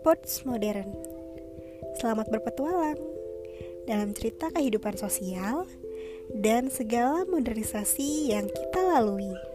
postmodern. Selamat berpetualang dalam cerita kehidupan sosial dan segala modernisasi yang kita lalui.